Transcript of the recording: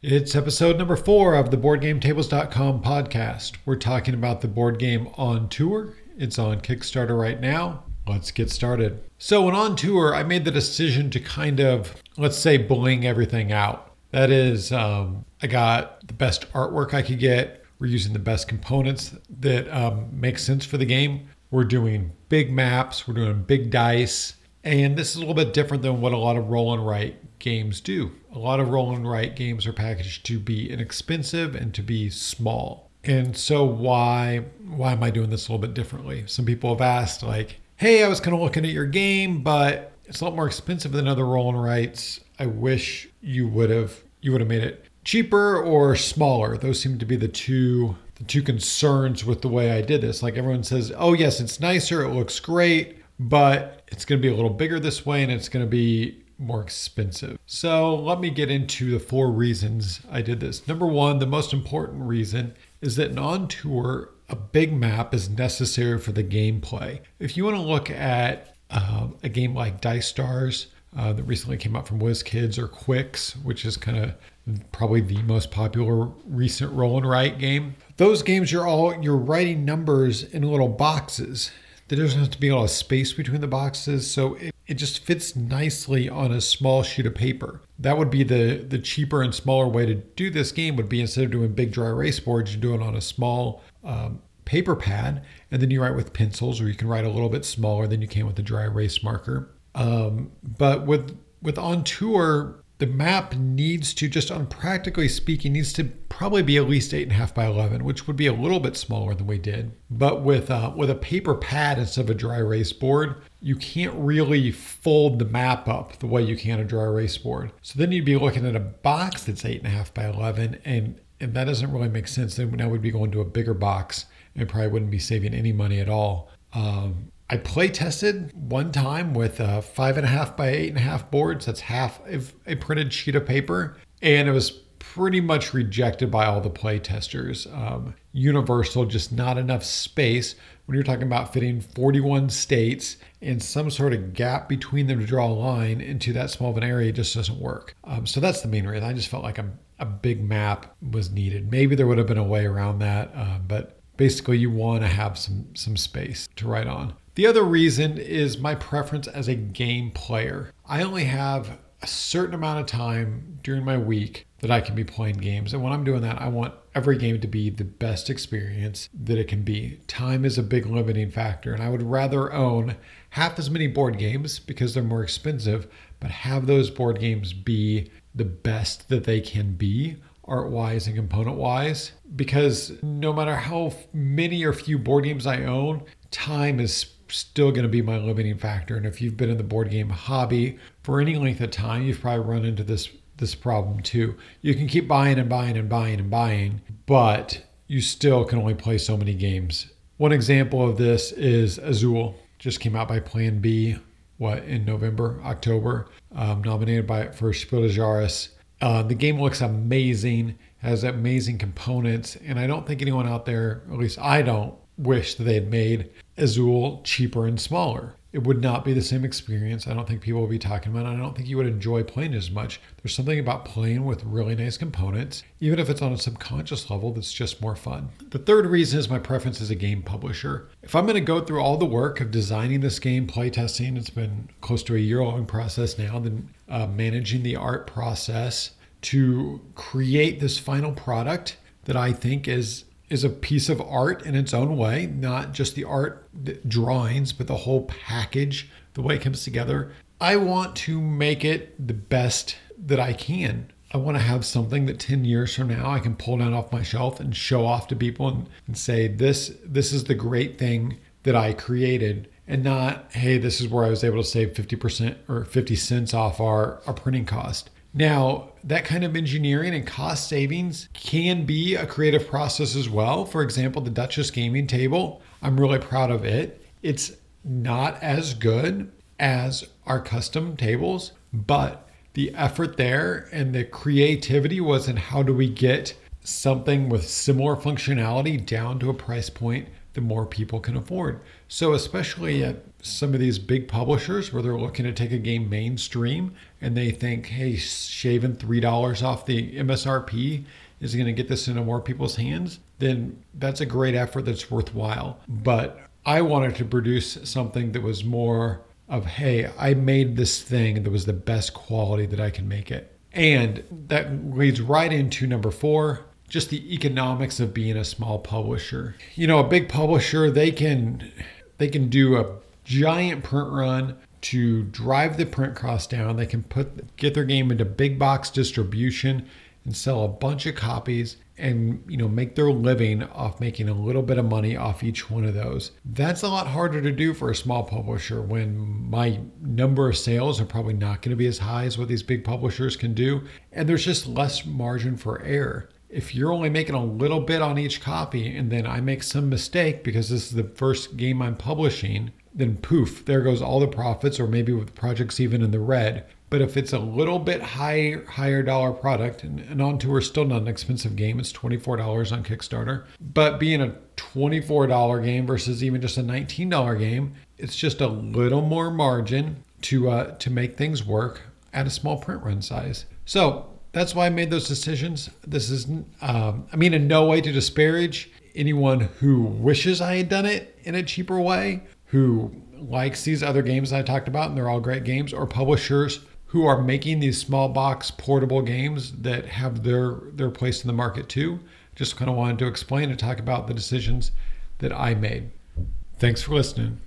It's episode number four of the BoardGameTables.com podcast. We're talking about the board game On Tour. It's on Kickstarter right now. Let's get started. So, when On Tour, I made the decision to kind of, let's say, bling everything out. That is, um, I got the best artwork I could get. We're using the best components that um, make sense for the game. We're doing big maps, we're doing big dice. And this is a little bit different than what a lot of roll and write games do. A lot of roll and write games are packaged to be inexpensive and to be small. And so why why am I doing this a little bit differently? Some people have asked like, "Hey, I was kind of looking at your game, but it's a lot more expensive than other roll and writes. I wish you would have you would have made it cheaper or smaller." Those seem to be the two the two concerns with the way I did this. Like everyone says, "Oh, yes, it's nicer, it looks great, but it's going to be a little bigger this way and it's going to be more expensive. So let me get into the four reasons I did this. Number one, the most important reason is that on tour, a big map is necessary for the gameplay. If you want to look at um, a game like Dice Stars uh, that recently came out from WizKids or Qwixx, which is kind of probably the most popular recent roll and write game. Those games you're all you're writing numbers in little boxes. There doesn't have to be a lot of space between the boxes, so it it just fits nicely on a small sheet of paper. That would be the the cheaper and smaller way to do this game. Would be instead of doing big dry erase boards, you do it on a small um, paper pad, and then you write with pencils, or you can write a little bit smaller than you can with a dry erase marker. Um, but with with on tour, the map needs to just on practically speaking needs to probably be at least eight and a half by 11 which would be a little bit smaller than we did. But with uh, with a paper pad instead of a dry erase board you can't really fold the map up the way you can a dry erase board. So then you'd be looking at a box that's eight and a half by 11 and and that doesn't really make sense. Then now we'd be going to a bigger box and probably wouldn't be saving any money at all. Um, I play tested one time with a five and a half by eight and a half boards. That's half of a printed sheet of paper. And it was pretty much rejected by all the play testers. Um, universal, just not enough space. When you're talking about fitting 41 states and some sort of gap between them to draw a line into that small of an area just doesn't work. Um, so that's the main reason. I just felt like a, a big map was needed. Maybe there would have been a way around that, uh, but basically you want to have some some space to write on. The other reason is my preference as a game player. I only have a certain amount of time during my week that I can be playing games. And when I'm doing that, I want every game to be the best experience that it can be. Time is a big limiting factor, and I would rather own half as many board games because they're more expensive, but have those board games be the best that they can be art wise and component wise because no matter how many or few board games I own, time is still going to be my limiting factor. And if you've been in the board game hobby for any length of time, you've probably run into this this problem too. You can keep buying and buying and buying and buying, but you still can only play so many games. One example of this is Azul. Just came out by Plan B, what in November, October, um, nominated by for Spiel des Jahres. Uh, the game looks amazing, has amazing components, and I don't think anyone out there, at least I don't, wish that they had made Azul cheaper and smaller. It would not be the same experience. I don't think people would be talking about it. I don't think you would enjoy playing as much. There's something about playing with really nice components, even if it's on a subconscious level, that's just more fun. The third reason is my preference as a game publisher. If I'm going to go through all the work of designing this game, playtesting, it's been close to a year long process now, then uh, managing the art process to create this final product that I think is is a piece of art in its own way, not just the art the drawings, but the whole package, the way it comes together. I want to make it the best that I can. I want to have something that 10 years from now I can pull down off my shelf and show off to people and, and say this this is the great thing that I created and not hey this is where I was able to save 50% or 50 cents off our, our printing cost. Now, that kind of engineering and cost savings can be a creative process as well. For example, the Duchess gaming table, I'm really proud of it. It's not as good as our custom tables, but the effort there and the creativity was in how do we get something with similar functionality down to a price point the more people can afford. So, especially at some of these big publishers where they're looking to take a game mainstream and they think, hey, shaving $3 off the MSRP is going to get this into more people's hands, then that's a great effort that's worthwhile. But I wanted to produce something that was more of, hey, I made this thing that was the best quality that I can make it. And that leads right into number four, just the economics of being a small publisher. You know, a big publisher, they can they can do a giant print run to drive the print cost down. They can put get their game into big box distribution and sell a bunch of copies and you know make their living off making a little bit of money off each one of those. That's a lot harder to do for a small publisher when my number of sales are probably not going to be as high as what these big publishers can do and there's just less margin for error. If you're only making a little bit on each copy and then I make some mistake because this is the first game I'm publishing, then poof, there goes all the profits or maybe with projects even in the red. But if it's a little bit higher higher dollar product, and, On Tour is still not an expensive game, it's $24 on Kickstarter. But being a $24 game versus even just a $19 game, it's just a little more margin to uh, to make things work at a small print run size. So that's why I made those decisions. This is, um, I mean, in no way to disparage anyone who wishes I had done it in a cheaper way, who likes these other games I talked about, and they're all great games, or publishers who are making these small box portable games that have their their place in the market too. Just kind of wanted to explain and talk about the decisions that I made. Thanks for listening.